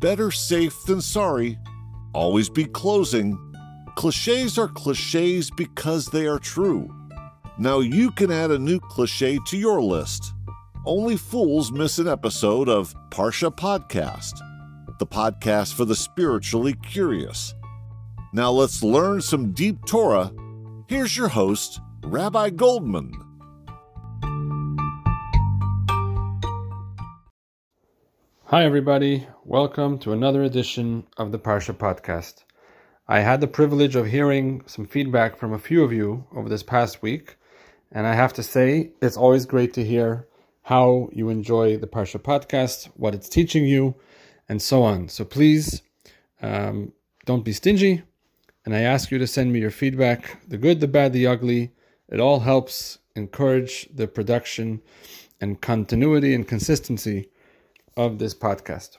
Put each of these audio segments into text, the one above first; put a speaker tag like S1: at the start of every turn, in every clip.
S1: better safe than sorry, always be closing. Cliches are cliches because they are true. Now you can add a new cliche to your list. Only fools miss an episode of Parsha Podcast, the podcast for the spiritually curious. Now let's learn some deep Torah. Here's your host, Rabbi Goldman.
S2: Hi, everybody. Welcome to another edition of the Parsha Podcast. I had the privilege of hearing some feedback from a few of you over this past week, and I have to say, it's always great to hear how you enjoy the Parsha Podcast, what it's teaching you, and so on. So please um, don't be stingy, and I ask you to send me your feedback the good, the bad, the ugly. It all helps encourage the production and continuity and consistency of this podcast.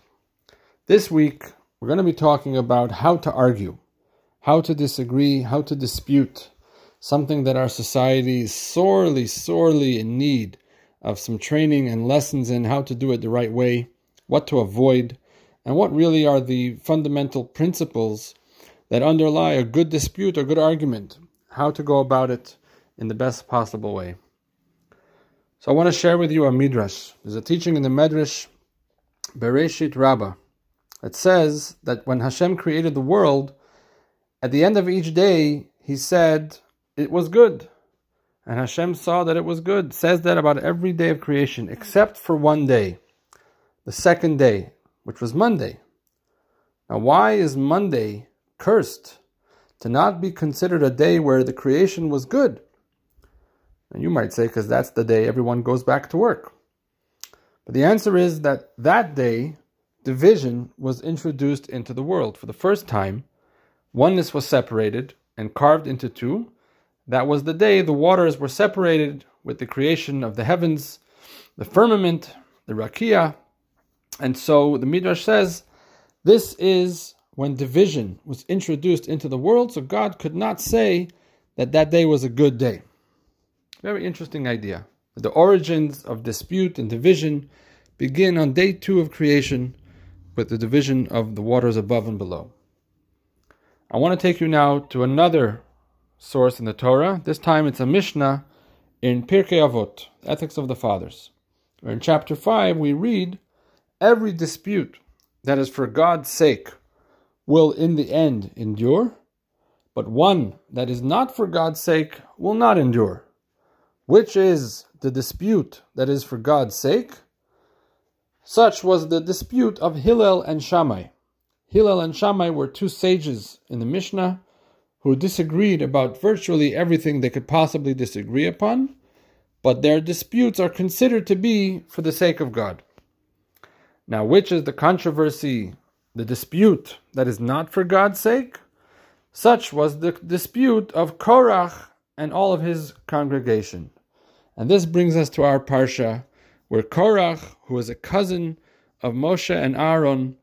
S2: This week, we're going to be talking about how to argue, how to disagree, how to dispute, something that our society is sorely, sorely in need of some training and lessons in how to do it the right way, what to avoid, and what really are the fundamental principles that underlie a good dispute or good argument, how to go about it in the best possible way. So I want to share with you a midrash. There's a teaching in the midrash Bereshit Rabbah. It says that when Hashem created the world, at the end of each day, he said, It was good. And Hashem saw that it was good. It says that about every day of creation, except for one day, the second day, which was Monday. Now, why is Monday cursed to not be considered a day where the creation was good? And you might say, because that's the day everyone goes back to work. But the answer is that that day, division was introduced into the world. For the first time, oneness was separated and carved into two. That was the day the waters were separated with the creation of the heavens, the firmament, the rakia. And so the Midrash says this is when division was introduced into the world, so God could not say that that day was a good day. Very interesting idea. The origins of dispute and division begin on day two of creation with the division of the waters above and below. I want to take you now to another source in the Torah. This time it's a Mishnah in Pirkei Avot, Ethics of the Fathers. In chapter 5 we read, Every dispute that is for God's sake will in the end endure, but one that is not for God's sake will not endure. Which is the dispute that is for God's sake? Such was the dispute of Hillel and Shammai. Hillel and Shammai were two sages in the Mishnah who disagreed about virtually everything they could possibly disagree upon, but their disputes are considered to be for the sake of God. Now, which is the controversy, the dispute that is not for God's sake? Such was the dispute of Korach and all of his congregation. And this brings us to our parsha, where Korach, who is a cousin of Moshe and Aaron,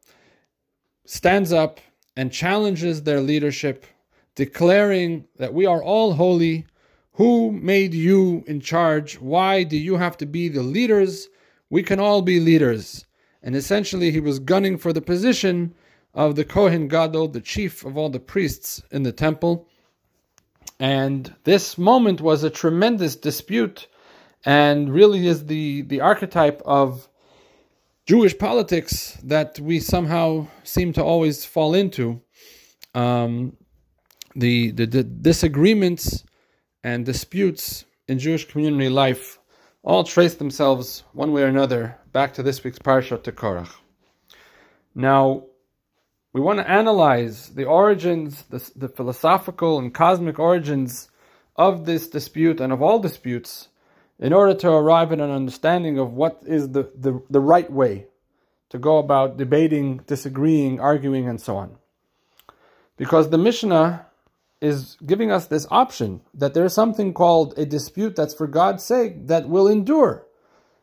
S2: stands up and challenges their leadership, declaring that we are all holy. Who made you in charge? Why do you have to be the leaders? We can all be leaders. And essentially, he was gunning for the position of the Kohen Gadol, the chief of all the priests in the temple. And this moment was a tremendous dispute and really is the, the archetype of Jewish politics that we somehow seem to always fall into. Um, the, the, the disagreements and disputes in Jewish community life all trace themselves one way or another back to this week's parsha to Korach. Now, we want to analyze the origins, the, the philosophical and cosmic origins of this dispute and of all disputes in order to arrive at an understanding of what is the, the, the right way to go about debating, disagreeing, arguing, and so on. Because the Mishnah is giving us this option that there is something called a dispute that's for God's sake that will endure.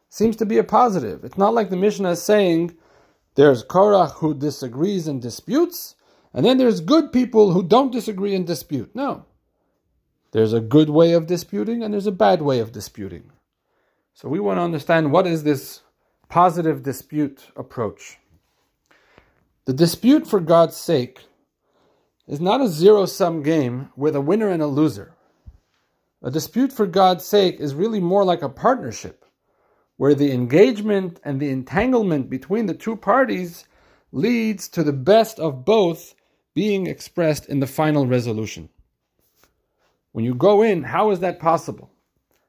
S2: Seems to be a positive. It's not like the Mishnah is saying there's Korach who disagrees and disputes, and then there's good people who don't disagree and dispute. No. There's a good way of disputing and there's a bad way of disputing. So we want to understand what is this positive dispute approach. The dispute for God's sake is not a zero sum game with a winner and a loser. A dispute for God's sake is really more like a partnership, where the engagement and the entanglement between the two parties leads to the best of both being expressed in the final resolution. When you go in, how is that possible?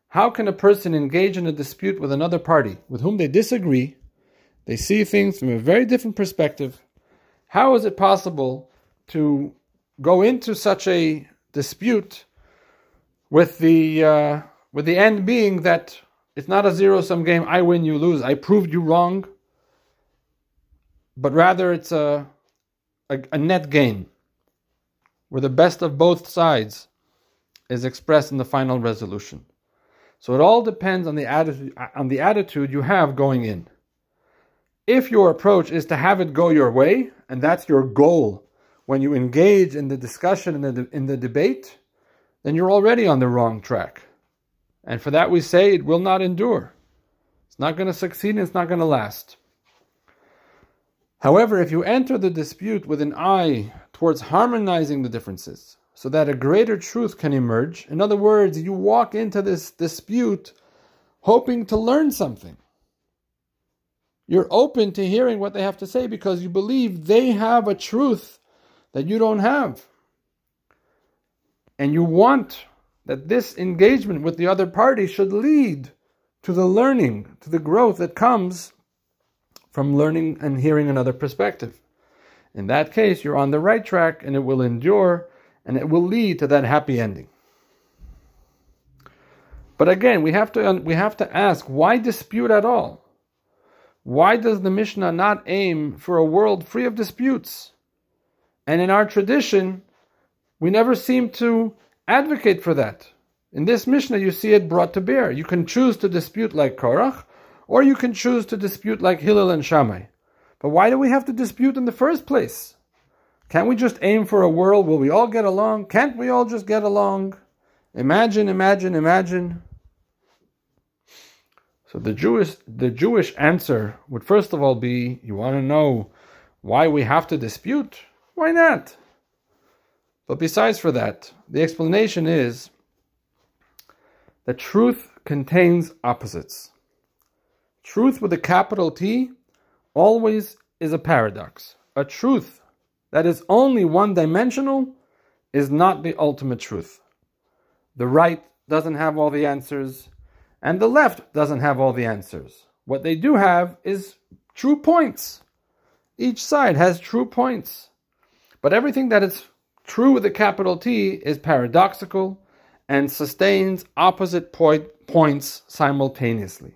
S2: How can a person engage in a dispute with another party with whom they disagree? They see things from a very different perspective. How is it possible to go into such a dispute with the uh, with the end being that it's not a zero sum game. I win, you lose. I proved you wrong, but rather it's a, a, a net gain, where the best of both sides is expressed in the final resolution. So it all depends on the attitude on the attitude you have going in. If your approach is to have it go your way, and that's your goal when you engage in the discussion in the, in the debate, then you're already on the wrong track. And for that we say it will not endure. It's not going to succeed and it's not going to last. However, if you enter the dispute with an eye towards harmonizing the differences so that a greater truth can emerge, in other words, you walk into this dispute hoping to learn something. You're open to hearing what they have to say because you believe they have a truth that you don't have. And you want that this engagement with the other party should lead to the learning, to the growth that comes from learning and hearing another perspective. In that case, you're on the right track and it will endure and it will lead to that happy ending. But again, we have to we have to ask why dispute at all? Why does the Mishnah not aim for a world free of disputes? And in our tradition, we never seem to advocate for that. In this Mishnah, you see it brought to bear. You can choose to dispute like Korach, or you can choose to dispute like Hillel and Shammai. But why do we have to dispute in the first place? Can't we just aim for a world where we all get along? Can't we all just get along? Imagine, imagine, imagine. So the Jewish the Jewish answer would first of all be you want to know why we have to dispute? Why not? But besides for that, the explanation is that truth contains opposites. Truth with a capital T always is a paradox. A truth that is only one dimensional is not the ultimate truth. The right doesn't have all the answers, and the left doesn't have all the answers. What they do have is true points. Each side has true points. But everything that is true with a capital T is paradoxical and sustains opposite point, points simultaneously.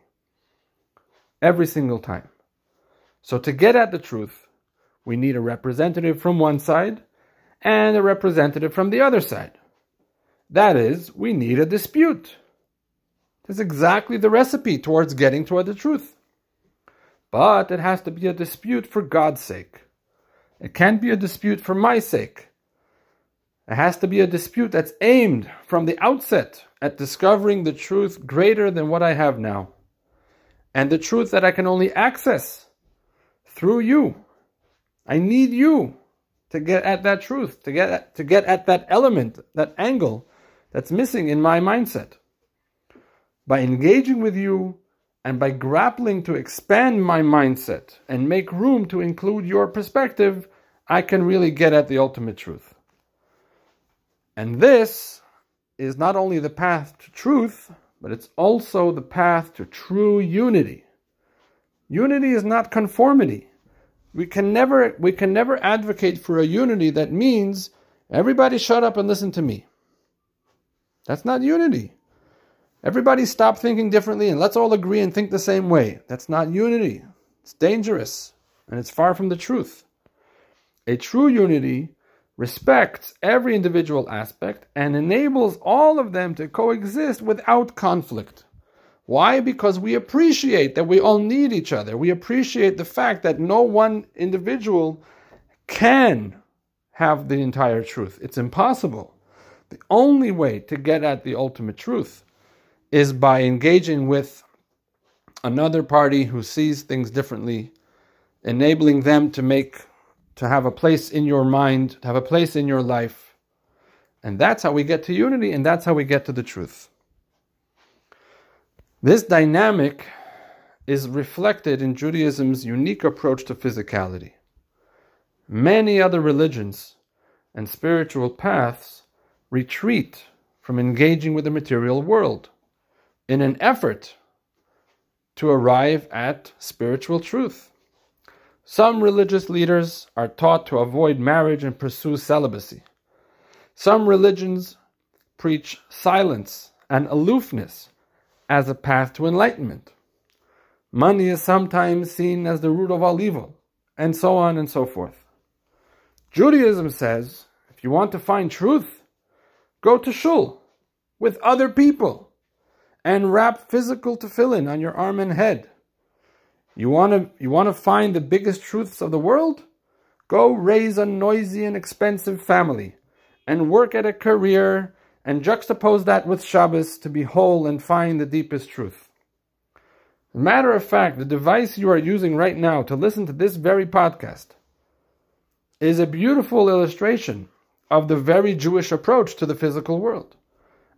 S2: Every single time. So to get at the truth, we need a representative from one side and a representative from the other side. That is, we need a dispute. That's exactly the recipe towards getting toward the truth. But it has to be a dispute for God's sake. It can't be a dispute for my sake. It has to be a dispute that's aimed from the outset at discovering the truth greater than what I have now. And the truth that I can only access through you. I need you to get at that truth, to get at, to get at that element, that angle that's missing in my mindset. By engaging with you and by grappling to expand my mindset and make room to include your perspective, I can really get at the ultimate truth. And this is not only the path to truth, but it's also the path to true unity. Unity is not conformity. We can never we can never advocate for a unity that means everybody shut up and listen to me. That's not unity. Everybody stop thinking differently and let's all agree and think the same way. That's not unity. It's dangerous and it's far from the truth. A true unity respects every individual aspect and enables all of them to coexist without conflict. Why? Because we appreciate that we all need each other. We appreciate the fact that no one individual can have the entire truth. It's impossible. The only way to get at the ultimate truth is by engaging with another party who sees things differently, enabling them to make to have a place in your mind, to have a place in your life. And that's how we get to unity, and that's how we get to the truth. This dynamic is reflected in Judaism's unique approach to physicality. Many other religions and spiritual paths retreat from engaging with the material world in an effort to arrive at spiritual truth. Some religious leaders are taught to avoid marriage and pursue celibacy. Some religions preach silence and aloofness as a path to enlightenment. Money is sometimes seen as the root of all evil, and so on and so forth. Judaism says if you want to find truth, go to shul with other people and wrap physical tefillin on your arm and head. You want to you want to find the biggest truths of the world? Go raise a noisy and expensive family and work at a career and juxtapose that with Shabbos to be whole and find the deepest truth. Matter of fact, the device you are using right now to listen to this very podcast is a beautiful illustration of the very Jewish approach to the physical world.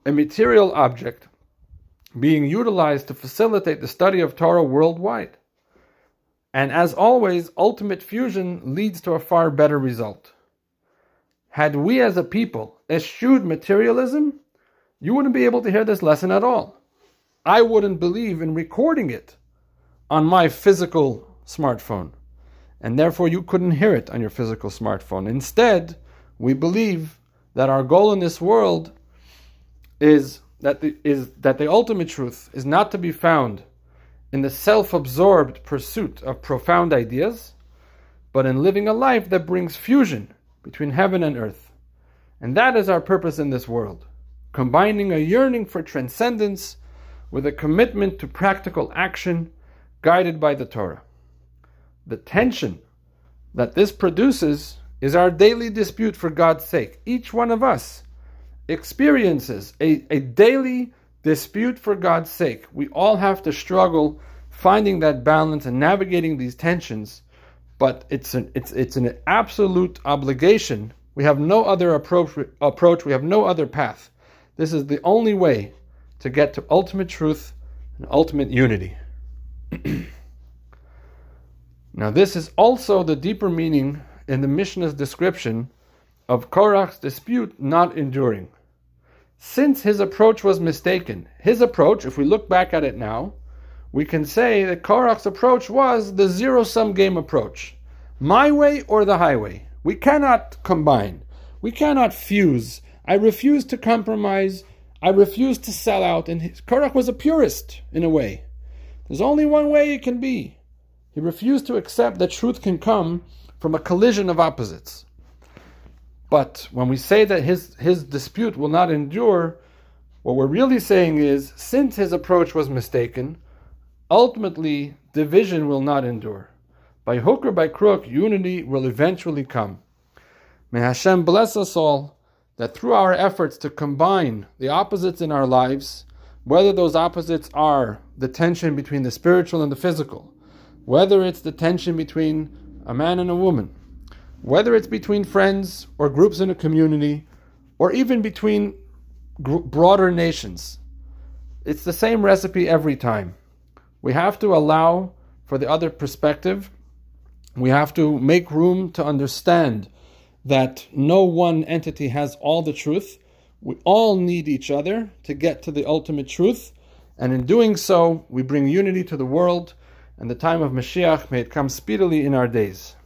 S2: A material object being utilized to facilitate the study of Torah worldwide. And as always, ultimate fusion leads to a far better result. Had we as a people eschewed materialism, you wouldn't be able to hear this lesson at all. I wouldn't believe in recording it on my physical smartphone, and therefore you couldn't hear it on your physical smartphone. Instead, we believe that our goal in this world is that the, is that the ultimate truth is not to be found in the self absorbed pursuit of profound ideas, but in living a life that brings fusion between heaven and earth. And that is our purpose in this world, combining a yearning for transcendence with a commitment to practical action guided by the Torah. The tension that this produces is our daily dispute for God's sake. Each one of us experiences a, a daily dispute for God's sake. We all have to struggle finding that balance and navigating these tensions, but it's an it's it's an absolute obligation. We have no other approach approach, we have no other path. This is the only way to get to ultimate truth and ultimate unity. now this is also the deeper meaning in the Mishnah's description of Korach's dispute not enduring since his approach was mistaken. His approach, if we look back at it now, we can say that Korach's approach was the zero sum game approach my way or the highway. We cannot combine, we cannot fuse. I refuse to compromise, I refuse to sell out. And his, Korach was a purist in a way. There's only one way it can be. He refused to accept that truth can come from a collision of opposites. But when we say that his, his dispute will not endure, what we're really saying is since his approach was mistaken, ultimately division will not endure. By hook or by crook, unity will eventually come. May Hashem bless us all that through our efforts to combine the opposites in our lives, whether those opposites are the tension between the spiritual and the physical, whether it's the tension between a man and a woman, whether it's between friends or groups in a community, or even between gr- broader nations. It's the same recipe every time. We have to allow for the other perspective. We have to make room to understand that no one entity has all the truth. We all need each other to get to the ultimate truth. And in doing so, we bring unity to the world, and the time of Mashiach may it come speedily in our days.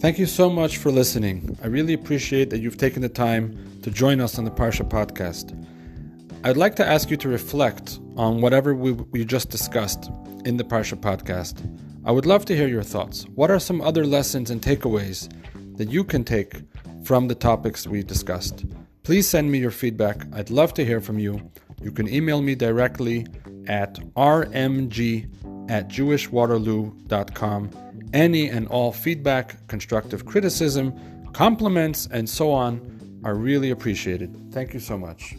S2: Thank you so much for listening. I really appreciate that you've taken the time to join us on the Parsha podcast. I'd like to ask you to reflect on whatever we, we just discussed in the Parsha podcast. I would love to hear your thoughts. What are some other lessons and takeaways that you can take from the topics we discussed? Please send me your feedback. I'd love to hear from you. You can email me directly at rmg at jewishwaterloo.com any and all feedback, constructive criticism, compliments, and so on are really appreciated. Thank you so much.